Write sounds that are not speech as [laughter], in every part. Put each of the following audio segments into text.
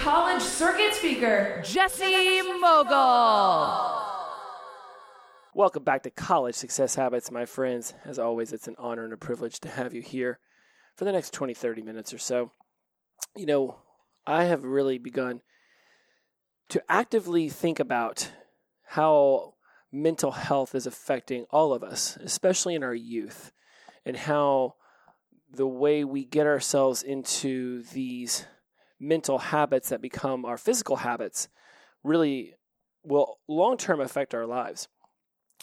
college circuit speaker, Jesse Mogul. Welcome back to College Success Habits, my friends. As always, it's an honor and a privilege to have you here for the next 20, 30 minutes or so. You know, I have really begun to actively think about how mental health is affecting all of us, especially in our youth, and how the way we get ourselves into these mental habits that become our physical habits really will long term affect our lives.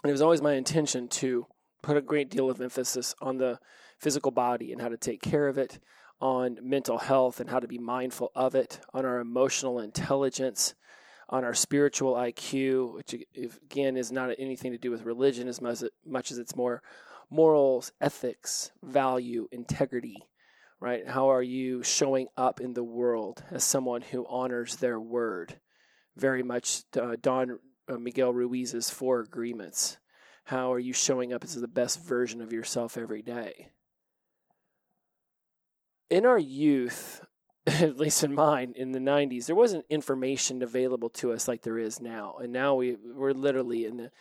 And it was always my intention to put a great deal of emphasis on the physical body and how to take care of it, on mental health and how to be mindful of it, on our emotional intelligence, on our spiritual IQ, which again is not anything to do with religion as much, much as it's more morals, ethics, value, integrity, right? How are you showing up in the world as someone who honors their word? Very much uh, Don uh, Miguel Ruiz's four agreements. How are you showing up as the best version of yourself every day? In our youth, [laughs] at least in mine, in the 90s, there wasn't information available to us like there is now. And now we, we're literally in the,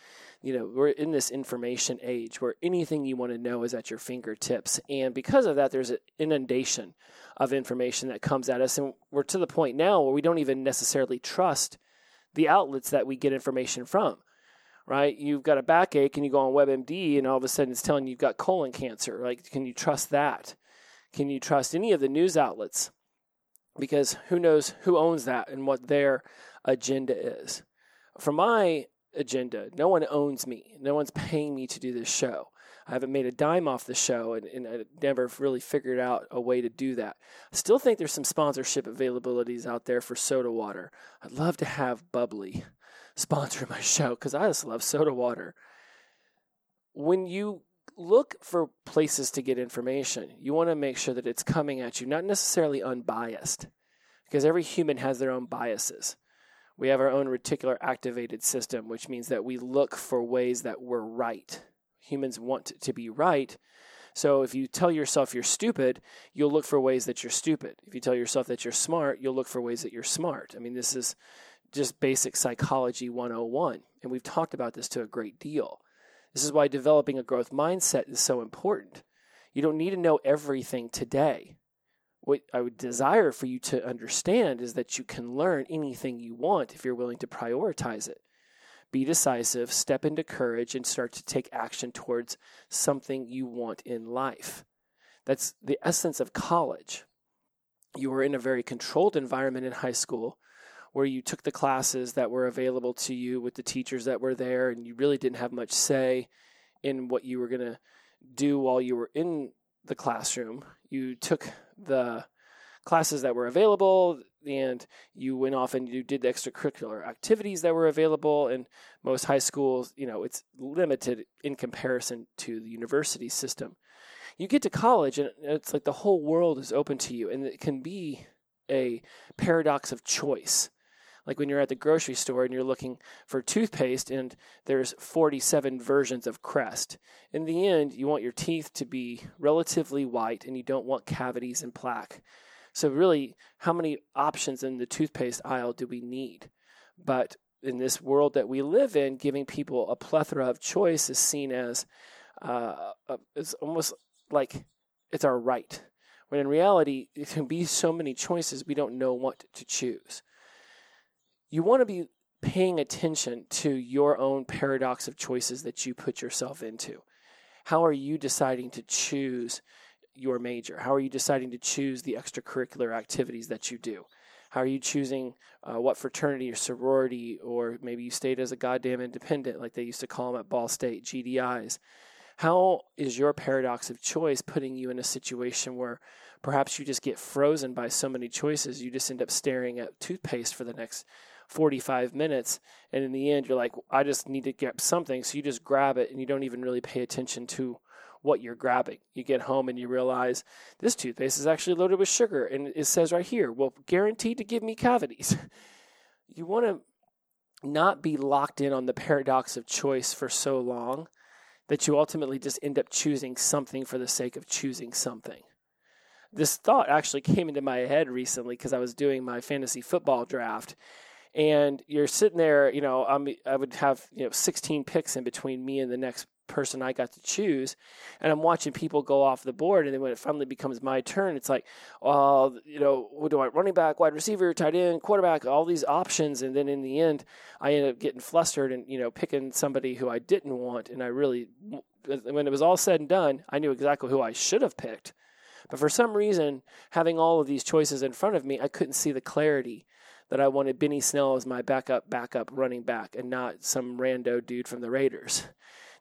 you know, we're in this information age where anything you want to know is at your fingertips. And because of that, there's an inundation of information that comes at us. And we're to the point now where we don't even necessarily trust the outlets that we get information from. Right? You've got a backache and you go on WebMD and all of a sudden it's telling you you've got colon cancer. Like, can you trust that? Can you trust any of the news outlets? Because who knows who owns that and what their agenda is. For my agenda, no one owns me. No one's paying me to do this show. I haven't made a dime off the show and, and I never really figured out a way to do that. I still think there's some sponsorship availabilities out there for soda water. I'd love to have Bubbly [laughs] sponsor my show because I just love soda water. When you look for places to get information, you want to make sure that it's coming at you, not necessarily unbiased, because every human has their own biases. We have our own reticular activated system, which means that we look for ways that we're right. Humans want to be right. So if you tell yourself you're stupid, you'll look for ways that you're stupid. If you tell yourself that you're smart, you'll look for ways that you're smart. I mean, this is just basic psychology 101. And we've talked about this to a great deal. This is why developing a growth mindset is so important. You don't need to know everything today. What I would desire for you to understand is that you can learn anything you want if you're willing to prioritize it. Be decisive, step into courage, and start to take action towards something you want in life. That's the essence of college. You were in a very controlled environment in high school where you took the classes that were available to you with the teachers that were there, and you really didn't have much say in what you were going to do while you were in the classroom. You took the classes that were available and you went off and you did the extracurricular activities that were available and most high schools you know it's limited in comparison to the university system. You get to college and it's like the whole world is open to you and it can be a paradox of choice like when you're at the grocery store and you're looking for toothpaste and there's 47 versions of Crest. In the end, you want your teeth to be relatively white and you don't want cavities and plaque. So, really, how many options in the toothpaste aisle do we need? But in this world that we live in, giving people a plethora of choice is seen as uh, it's almost like it's our right. When in reality, [laughs] it can be so many choices, we don't know what to choose you want to be paying attention to your own paradox of choices that you put yourself into. How are you deciding to choose your major? How are you deciding to choose the extracurricular activities that you do? How are you choosing uh, what fraternity or sorority, or maybe you stayed as a goddamn independent, like they used to call them at Ball State, GDIs? How is your paradox of choice putting you in a situation where perhaps you just get frozen by so many choices, you just end up staring at toothpaste for the next 45 minutes. And in the end, you're like, I just need to get something. So you just grab it and you don't even really pay attention to what you're grabbing. You get home and you realize this toothpaste is actually loaded with sugar. And it says right here, well, guaranteed to give me cavities. [laughs] you want to not be locked in on the paradox of choice for so long that you ultimately just end up choosing something for the sake of choosing something. This thought actually came into my head recently because I was doing my fantasy football draft. And you're sitting there, you know, I'm, I would have, you know, 16 picks in between me and the next person I got to choose. And I'm watching people go off the board. And then when it finally becomes my turn, it's like, well, you know, what do I running back, wide receiver, tight end, quarterback, all these options. And then in the end, I end up getting flustered and, you know, picking somebody who I didn't want. And I really, when it was all said and done, I knew exactly who I should have picked. But for some reason, having all of these choices in front of me, I couldn't see the clarity that I wanted Benny Snell as my backup, backup running back and not some rando dude from the Raiders.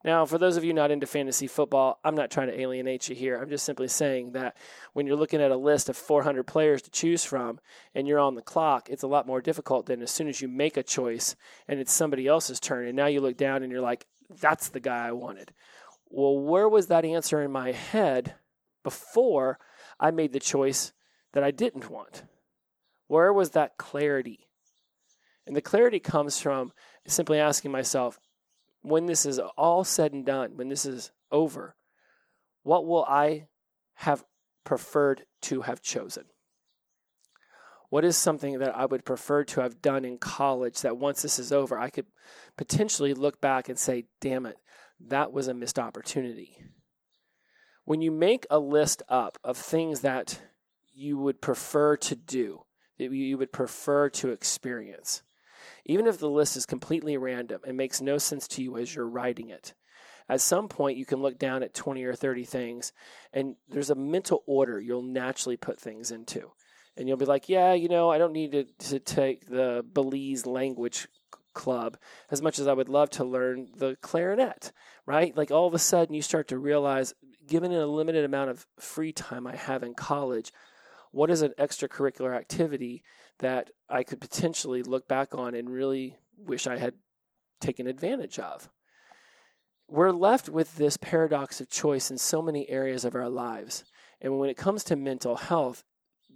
Now, for those of you not into fantasy football, I'm not trying to alienate you here. I'm just simply saying that when you're looking at a list of 400 players to choose from and you're on the clock, it's a lot more difficult than as soon as you make a choice and it's somebody else's turn. And now you look down and you're like, that's the guy I wanted. Well, where was that answer in my head before I made the choice that I didn't want? Where was that clarity? And the clarity comes from simply asking myself, when this is all said and done, when this is over, what will I have preferred to have chosen? What is something that I would prefer to have done in college that once this is over, I could potentially look back and say, damn it, that was a missed opportunity? When you make a list up of things that you would prefer to do, that you would prefer to experience, even if the list is completely random and makes no sense to you as you're writing it. At some point, you can look down at 20 or 30 things, and there's a mental order you'll naturally put things into. And you'll be like, yeah, you know, I don't need to, to take the Belize language club as much as I would love to learn the clarinet, right? Like all of a sudden, you start to realize, given a limited amount of free time I have in college, what is an extracurricular activity that I could potentially look back on and really wish I had taken advantage of. We're left with this paradox of choice in so many areas of our lives. And when it comes to mental health,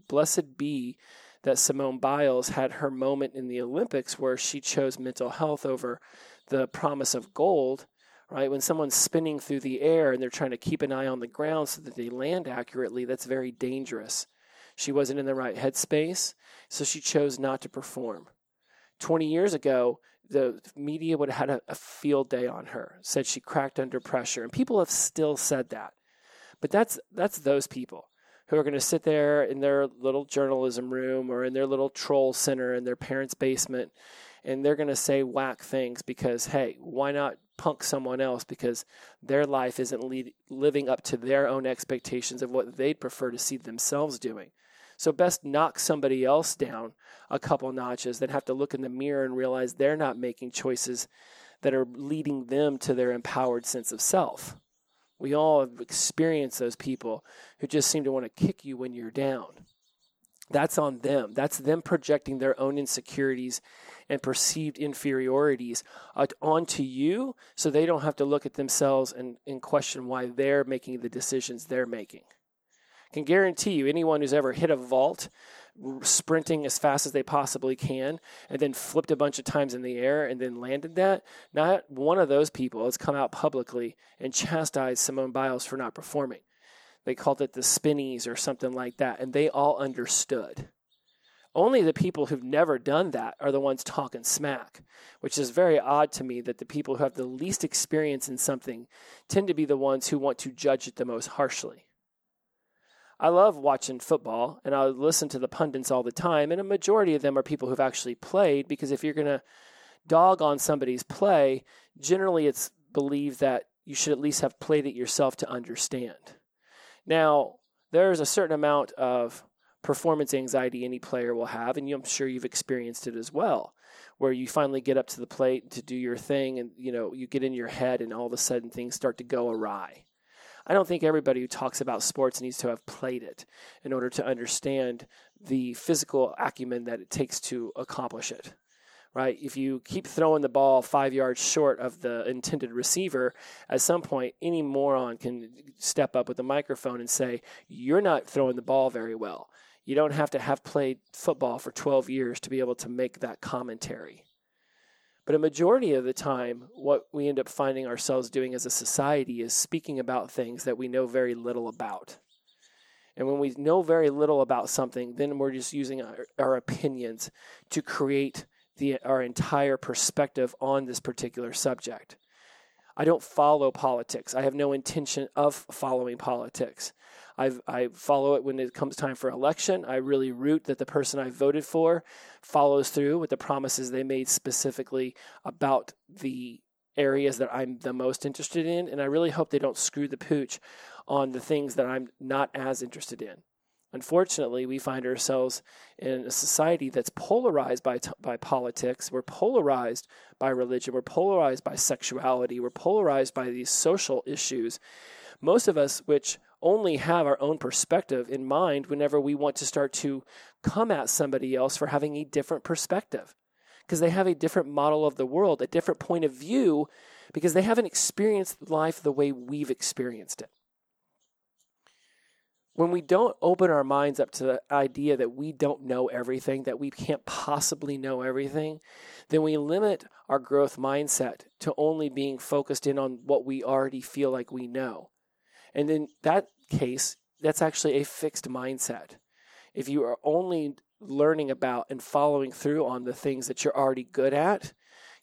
blessed be that Simone Biles had her moment in the Olympics where she chose mental health over the promise of gold, right? When someone's spinning through the air and they're trying to keep an eye on the ground so that they land accurately, that's very dangerous. She wasn't in the right headspace, so she chose not to perform. 20 years ago, the media would have had a, a field day on her, said she cracked under pressure, and people have still said that. But that's that's those people who are going to sit there in their little journalism room or in their little troll center in their parents' basement and they're going to say whack things because hey, why not punk someone else because their life isn't lead, living up to their own expectations of what they'd prefer to see themselves doing. So best knock somebody else down a couple notches than have to look in the mirror and realize they're not making choices that are leading them to their empowered sense of self. We all have experienced those people who just seem to want to kick you when you're down. That's on them. That's them projecting their own insecurities and perceived inferiorities uh, onto you so they don't have to look at themselves and, and question why they're making the decisions they're making can guarantee you anyone who's ever hit a vault sprinting as fast as they possibly can and then flipped a bunch of times in the air and then landed that not one of those people has come out publicly and chastised simone biles for not performing they called it the spinnies or something like that and they all understood only the people who've never done that are the ones talking smack, which is very odd to me that the people who have the least experience in something tend to be the ones who want to judge it the most harshly. I love watching football and I listen to the pundits all the time, and a majority of them are people who've actually played because if you're going to dog on somebody's play, generally it's believed that you should at least have played it yourself to understand. Now, there's a certain amount of performance anxiety any player will have, and I'm sure you've experienced it as well, where you finally get up to the plate to do your thing, and you know you get in your head, and all of a sudden things start to go awry. I don't think everybody who talks about sports needs to have played it in order to understand the physical acumen that it takes to accomplish it. right? If you keep throwing the ball five yards short of the intended receiver, at some point, any moron can step up with a microphone and say, You're not throwing the ball very well. You don't have to have played football for 12 years to be able to make that commentary. But a majority of the time, what we end up finding ourselves doing as a society is speaking about things that we know very little about. And when we know very little about something, then we're just using our, our opinions to create the, our entire perspective on this particular subject. I don't follow politics. I have no intention of following politics. I I follow it when it comes time for election. I really root that the person I voted for follows through with the promises they made specifically about the areas that I'm the most interested in. And I really hope they don't screw the pooch on the things that I'm not as interested in. Unfortunately, we find ourselves in a society that's polarized by, by politics. We're polarized by religion. We're polarized by sexuality. We're polarized by these social issues. Most of us, which only have our own perspective in mind whenever we want to start to come at somebody else for having a different perspective, because they have a different model of the world, a different point of view, because they haven't experienced life the way we've experienced it when we don't open our minds up to the idea that we don't know everything, that we can't possibly know everything, then we limit our growth mindset to only being focused in on what we already feel like we know. And in that case, that's actually a fixed mindset. If you are only learning about and following through on the things that you're already good at,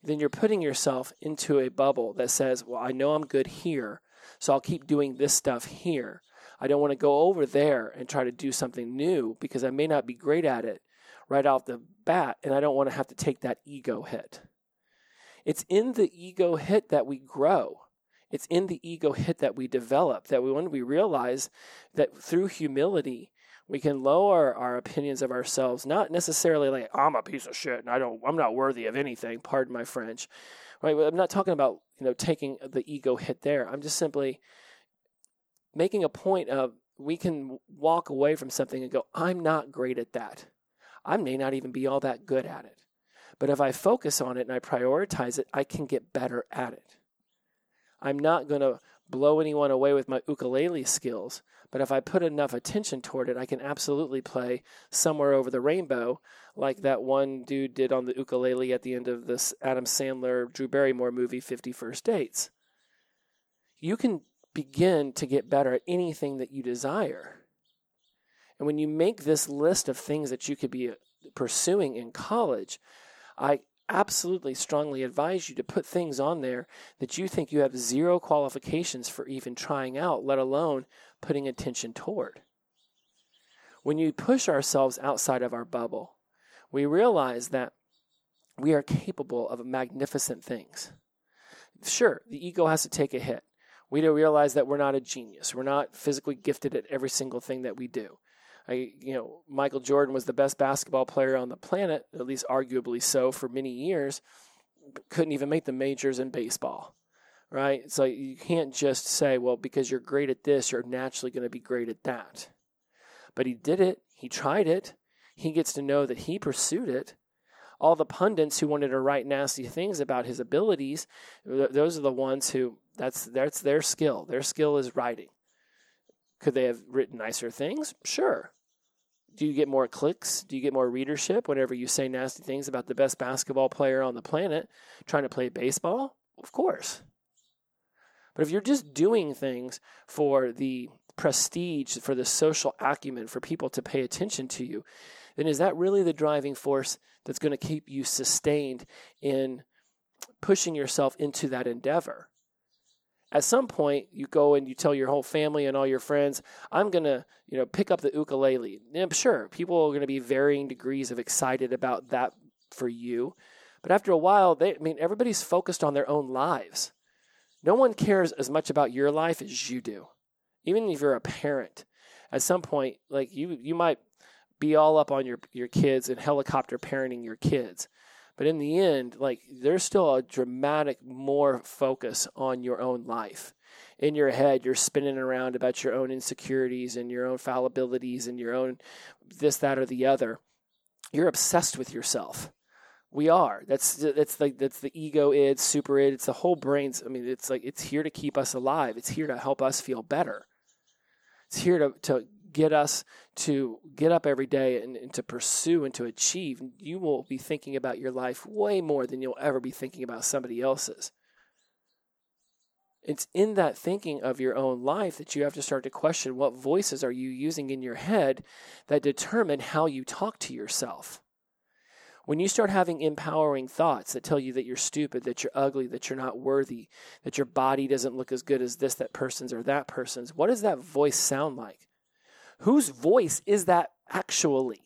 then you're putting yourself into a bubble that says, Well, I know I'm good here, so I'll keep doing this stuff here. I don't want to go over there and try to do something new because I may not be great at it right off the bat, and I don't want to have to take that ego hit. It's in the ego hit that we grow. It's in the ego hit that we develop, that we when we realize that through humility, we can lower our opinions of ourselves, not necessarily like, I'm a piece of shit and I don't I'm not worthy of anything, pardon my French. Right? I'm not talking about, you know, taking the ego hit there. I'm just simply making a point of we can walk away from something and go, I'm not great at that. I may not even be all that good at it. But if I focus on it and I prioritize it, I can get better at it. I'm not going to blow anyone away with my ukulele skills, but if I put enough attention toward it, I can absolutely play somewhere over the rainbow, like that one dude did on the ukulele at the end of this Adam Sandler Drew Barrymore movie, 50 First Dates. You can begin to get better at anything that you desire. And when you make this list of things that you could be uh, pursuing in college, I absolutely strongly advise you to put things on there that you think you have zero qualifications for even trying out, let alone putting attention toward. When you push ourselves outside of our bubble, we realize that we are capable of magnificent things. Sure, the ego has to take a hit we don't realize that we're not a genius. We're not physically gifted at every single thing that we do. I, you know, Michael Jordan was the best basketball player on the planet, at least arguably so, for many years. Couldn't even make the majors in baseball, right? So you can't just say, well, because you're great at this, you're naturally going to be great at that. But he did it. He tried it. He gets to know that he pursued it all the pundits who wanted to write nasty things about his abilities, those are the ones who that's that's their skill. Their skill is writing. Could they have written nicer things? Sure. Do you get more clicks? Do you get more readership whenever you say nasty things about the best basketball player on the planet trying to play baseball? Of course. But if you're just doing things for the prestige, for the social acumen, for people to pay attention to you, then is that really the driving force that's going to keep you sustained in pushing yourself into that endeavor? At some point you go and you tell your whole family and all your friends i'm going to you know pick up the ukulele. And sure people are going to be varying degrees of excited about that for you but after a while they i mean everybody's focused on their own lives. No one cares as much about your life as you do even if you're a parent. At some point like you you might be all up on your your kids and helicopter parenting your kids but in the end, like there's still a dramatic more focus on your own life. In your head, you're spinning around about your own insecurities and your own fallibilities and your own this, that, or the other. You're obsessed with yourself We are. That's that's like that's the ego id, super id. It's the whole brain's. I mean, it's like it's here to keep us alive. It's here to help us feel better. It's here to to get us to get up every day and, and to pursue and to achieve. You will be thinking about your life way more than you'll ever be thinking about somebody else's. It's in that thinking of your own life that you have to start to question what voices are you using in your head that determine how you talk to yourself. When you start having empowering thoughts that tell you that you're stupid, that you're ugly, that you're not worthy, that your body doesn't look as good as this, that person's, or that person's, what does that voice sound like? Whose voice is that actually?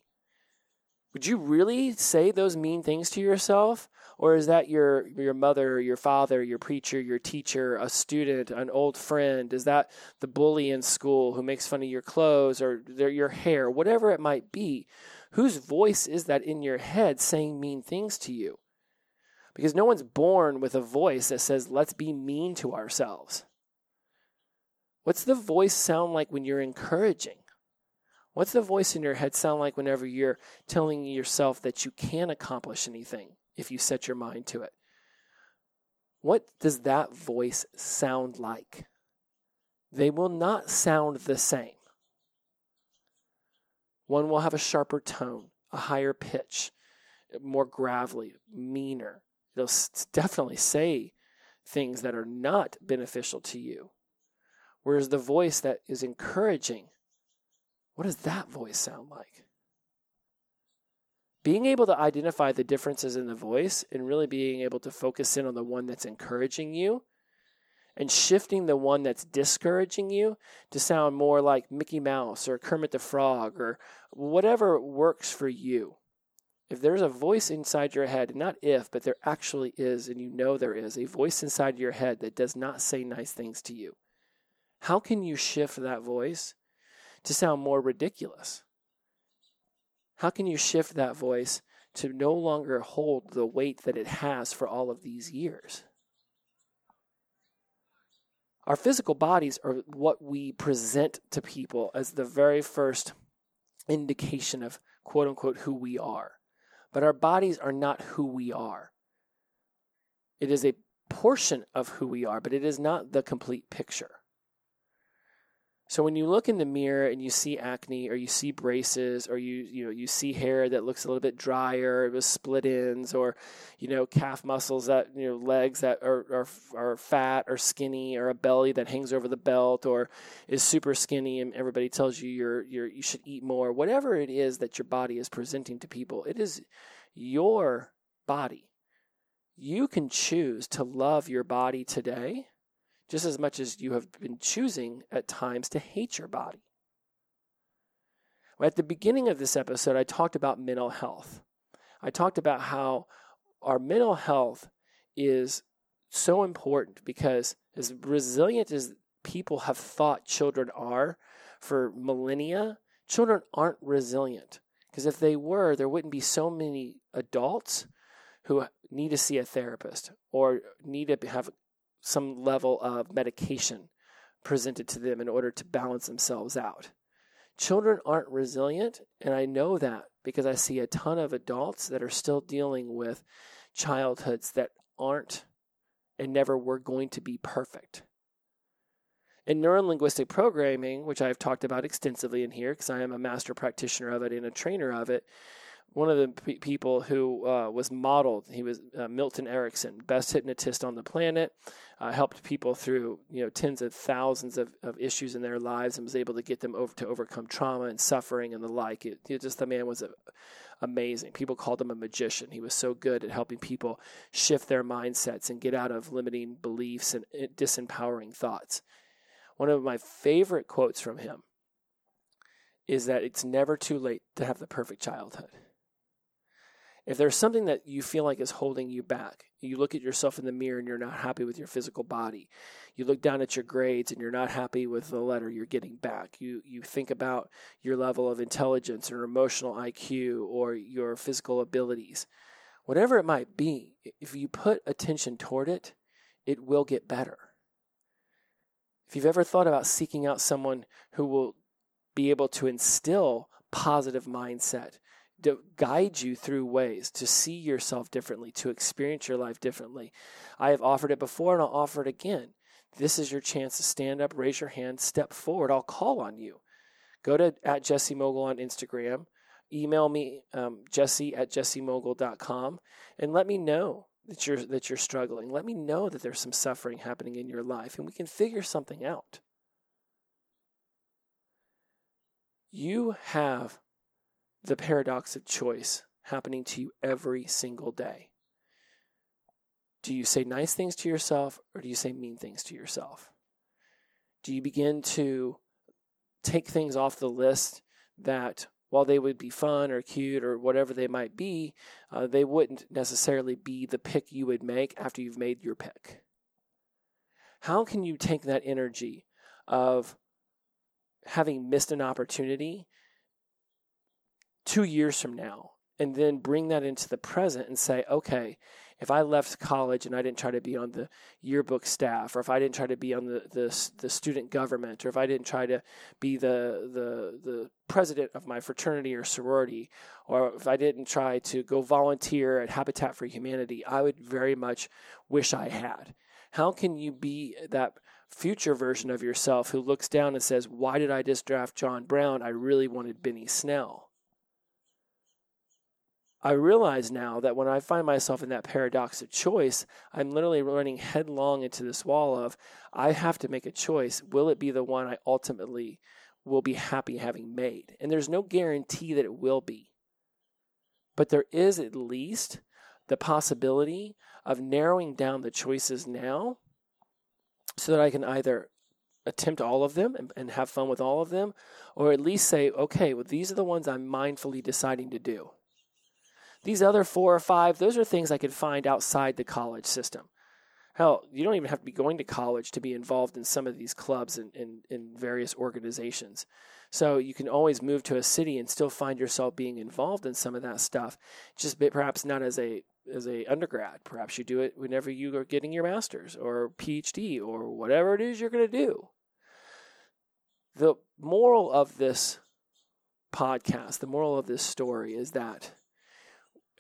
Would you really say those mean things to yourself? Or is that your your mother, your father, your preacher, your teacher, a student, an old friend? Is that the bully in school who makes fun of your clothes or your hair, whatever it might be? Whose voice is that in your head saying mean things to you? Because no one's born with a voice that says, let's be mean to ourselves. What's the voice sound like when you're encouraging? What's the voice in your head sound like whenever you're telling yourself that you can accomplish anything? if you set your mind to it. What does that voice sound like? They will not sound the same. One will have a sharper tone, a higher pitch, more gravelly, meaner. It'll definitely say things that are not beneficial to you. Whereas the voice that is encouraging, what does that voice sound like? being able to identify the differences in the voice and really being able to focus in on the one that's encouraging you and shifting the one that's discouraging you to sound more like Mickey Mouse or Kermit the Frog or whatever works for you. If there's a voice inside your head, not if, but there actually is, and you know there is, a voice inside your head that does not say nice things to you, how can you shift that voice to sound more ridiculous? How can you shift that voice to no longer hold the weight that it has for all of these years? Our physical bodies are what we present to people as the very first indication of quote unquote who we are. But our bodies are not who we are. It is a portion of who we are, but it is not the complete picture. So when you look in the mirror and you see acne or you see braces or you you know you see hair that looks a little bit drier with split ends or you know calf muscles that you know legs that are, are are fat or skinny or a belly that hangs over the belt or is super skinny and everybody tells you you're you're you should eat more whatever it is that your body is presenting to people it is your body. You can choose to love your body today just as much as you have been choosing at times to hate your body. At the beginning of this episode, I talked about mental health. I talked about how our mental health is so important because, as resilient as people have thought children are for millennia, children aren't resilient. Because if they were, there wouldn't be so many adults who need to see a therapist or need to have some level of medication presented to them in order to balance themselves out. Children aren't resilient, and I know that because I see a ton of adults that are still dealing with childhoods that aren't and never were going to be perfect. In neurolinguistic programming, which I've talked about extensively in here because I am a master practitioner of it and a trainer of it, one of the people who uh, was modeled. He was uh, Milton Erickson, best hypnotist on the planet. Uh, helped people through you know tens of thousands of, of issues in their lives and was able to get them over to overcome trauma and suffering and the like. It, it just the man was a, amazing. People called him a magician. He was so good at helping people shift their mindsets and get out of limiting beliefs and disempowering thoughts. One of my favorite quotes from him is that it's never too late to have the perfect childhood. If there's something that you feel like is holding you back, you look at yourself in the mirror and you're not happy with your physical body. You look down at your grades and you're not happy with the letter you're getting back. You you think about your level of intelligence or emotional IQ or your physical abilities. Whatever it might be, if you put attention toward it, it will get better. If you've ever thought about seeking out someone who will be able to instill positive mindset, guide you through ways to see yourself differently, to experience your life differently. I have offered it before and I'll offer it again. This is your chance to stand up, raise your hand, step forward. I'll call on you. Go to at Jesse Mogul on Instagram, email me um, jesse at jessemogul.com, and let me know that you're that you're struggling. Let me know that there's some suffering happening in your life, and we can figure something out. You have the paradox of choice happening to you every single day. Do you say nice things to yourself or do you say mean things to yourself? Do you begin to take things off the list that, while they would be fun or cute or whatever they might be, uh, they wouldn't necessarily be the pick you would make after you've made your pick? How can you take that energy of having missed an opportunity two years from now and then bring that into the present and say, okay, if I left college and I didn't try to be on the yearbook staff, or if I didn't try to be on the, the, the student government, or if I didn't try to be the, the, the president of my fraternity or sorority, or if I didn't try to go volunteer at Habitat for Humanity, I would very much wish I had. How can you be that future version of yourself who looks down and says, Why did I just draft John Brown? I really wanted Benny Snell. I realize now that when I find myself in that paradox of choice, I'm literally running headlong into this wall of I have to make a choice. Will it be the one I ultimately will be happy having made? And there's no guarantee that it will be. But there is at least the possibility of narrowing down the choices now so that I can either attempt all of them and, and have fun with all of them, or at least say, okay, well, these are the ones I'm mindfully deciding to do. These other four or five, those are things I could find outside the college system. Hell, you don't even have to be going to college to be involved in some of these clubs and in, various organizations. So you can always move to a city and still find yourself being involved in some of that stuff. Just perhaps not as a as a undergrad. Perhaps you do it whenever you are getting your master's or PhD or whatever it is you're going to do. The moral of this podcast, the moral of this story is that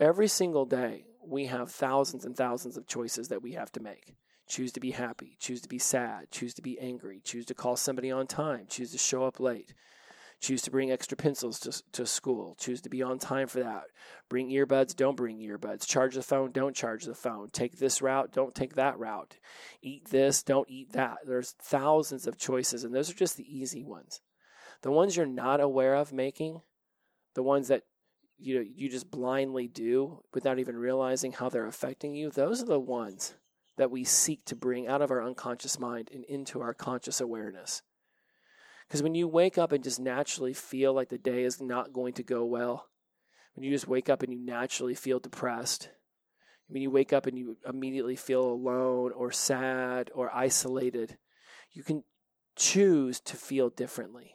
Every single day, we have thousands and thousands of choices that we have to make. Choose to be happy, choose to be sad, choose to be angry, choose to call somebody on time, choose to show up late, choose to bring extra pencils to, to school, choose to be on time for that. Bring earbuds, don't bring earbuds. Charge the phone, don't charge the phone. Take this route, don't take that route. Eat this, don't eat that. There's thousands of choices, and those are just the easy ones. The ones you're not aware of making, the ones that you know you just blindly do without even realizing how they're affecting you those are the ones that we seek to bring out of our unconscious mind and into our conscious awareness. Because when you wake up and just naturally feel like the day is not going to go well when you just wake up and you naturally feel depressed when you wake up and you immediately feel alone or sad or isolated you can choose to feel differently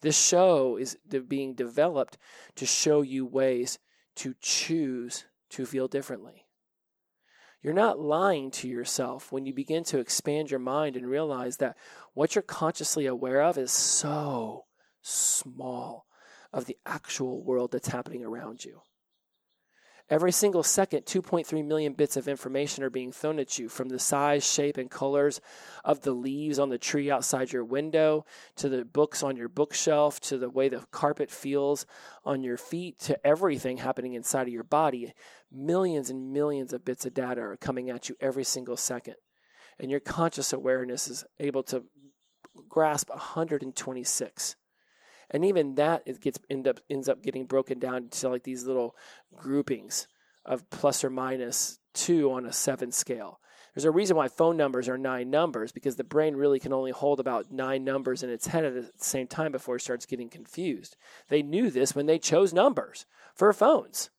this show is being developed to show you ways to choose to feel differently. You're not lying to yourself when you begin to expand your mind and realize that what you're consciously aware of is so small of the actual world that's happening around you. Every single second, 2.3 million bits of information are being thrown at you from the size, shape, and colors of the leaves on the tree outside your window, to the books on your bookshelf, to the way the carpet feels on your feet, to everything happening inside of your body. Millions and millions of bits of data are coming at you every single second. And your conscious awareness is able to grasp 126 and even that it gets end up ends up getting broken down to like these little groupings of plus or minus two on a seven scale. There's a reason why phone numbers are nine numbers because the brain really can only hold about nine numbers in its head at the same time before it starts getting confused. They knew this when they chose numbers for phones.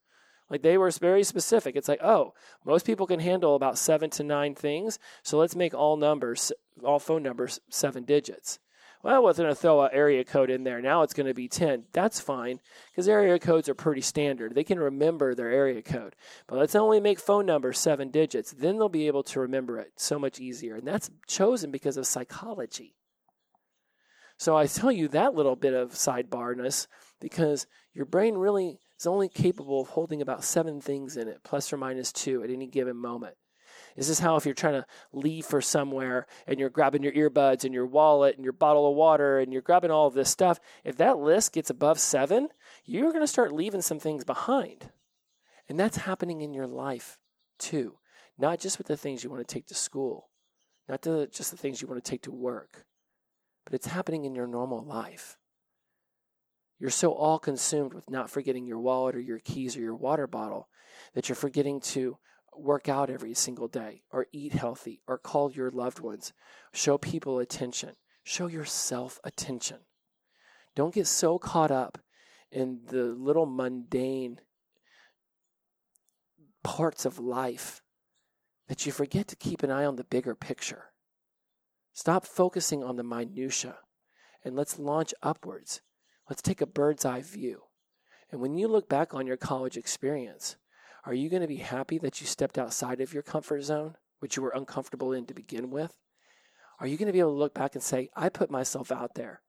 Like they were very specific. It's like, oh, most people can handle about seven to nine things, so let's make all numbers, all phone numbers, seven digits well, we're going to throw an area code in there. Now it's going to be 10. That's fine because area codes are pretty standard. They can remember their area code. But let's only make phone numbers seven digits. Then they'll be able to remember it so much easier. And that's chosen because of psychology. So I tell you that little bit of sidebarness because your brain really is only capable of holding about seven things in it, plus or minus two at any given moment. This is how if you're trying to leave for somewhere and you're grabbing your earbuds and your wallet and your bottle of water and you're grabbing all of this stuff, if that list gets above seven, you're going to start leaving some things behind. And that's happening in your life too, not just with the things you want to take to school, not just the things you want to take to work, but it's happening in your normal life. You're so all consumed with not forgetting your wallet or your keys or your water bottle that you're forgetting to work out every single day or eat healthy or call your loved ones. Show people attention. Show yourself attention. Don't get so caught up in the little mundane parts of life that you forget to keep an eye on the bigger picture. Stop focusing on the minutia and let's launch upwards. Let's take a bird's eye view. And when you look back on your college experience, are you going to be happy that you stepped outside of your comfort zone, which you were uncomfortable in to begin with? Are you going to be able to look back and say, I put myself out there?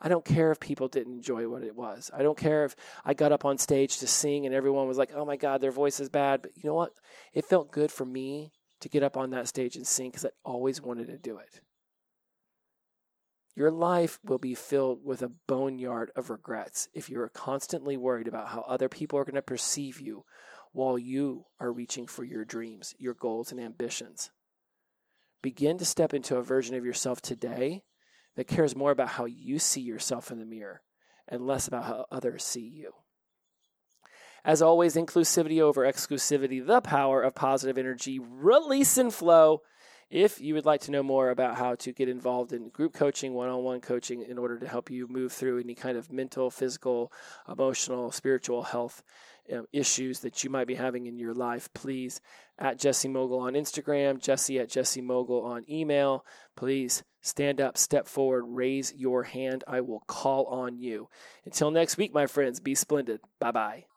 I don't care if people didn't enjoy what it was. I don't care if I got up on stage to sing and everyone was like, oh my God, their voice is bad. But you know what? It felt good for me to get up on that stage and sing because I always wanted to do it. Your life will be filled with a boneyard of regrets if you're constantly worried about how other people are going to perceive you while you are reaching for your dreams, your goals, and ambitions. Begin to step into a version of yourself today that cares more about how you see yourself in the mirror and less about how others see you. As always, inclusivity over exclusivity, the power of positive energy, release and flow. If you would like to know more about how to get involved in group coaching, one on one coaching, in order to help you move through any kind of mental, physical, emotional, spiritual health um, issues that you might be having in your life, please at Jesse Mogul on Instagram, Jesse at Jesse Mogul on email. Please stand up, step forward, raise your hand. I will call on you. Until next week, my friends, be splendid. Bye bye.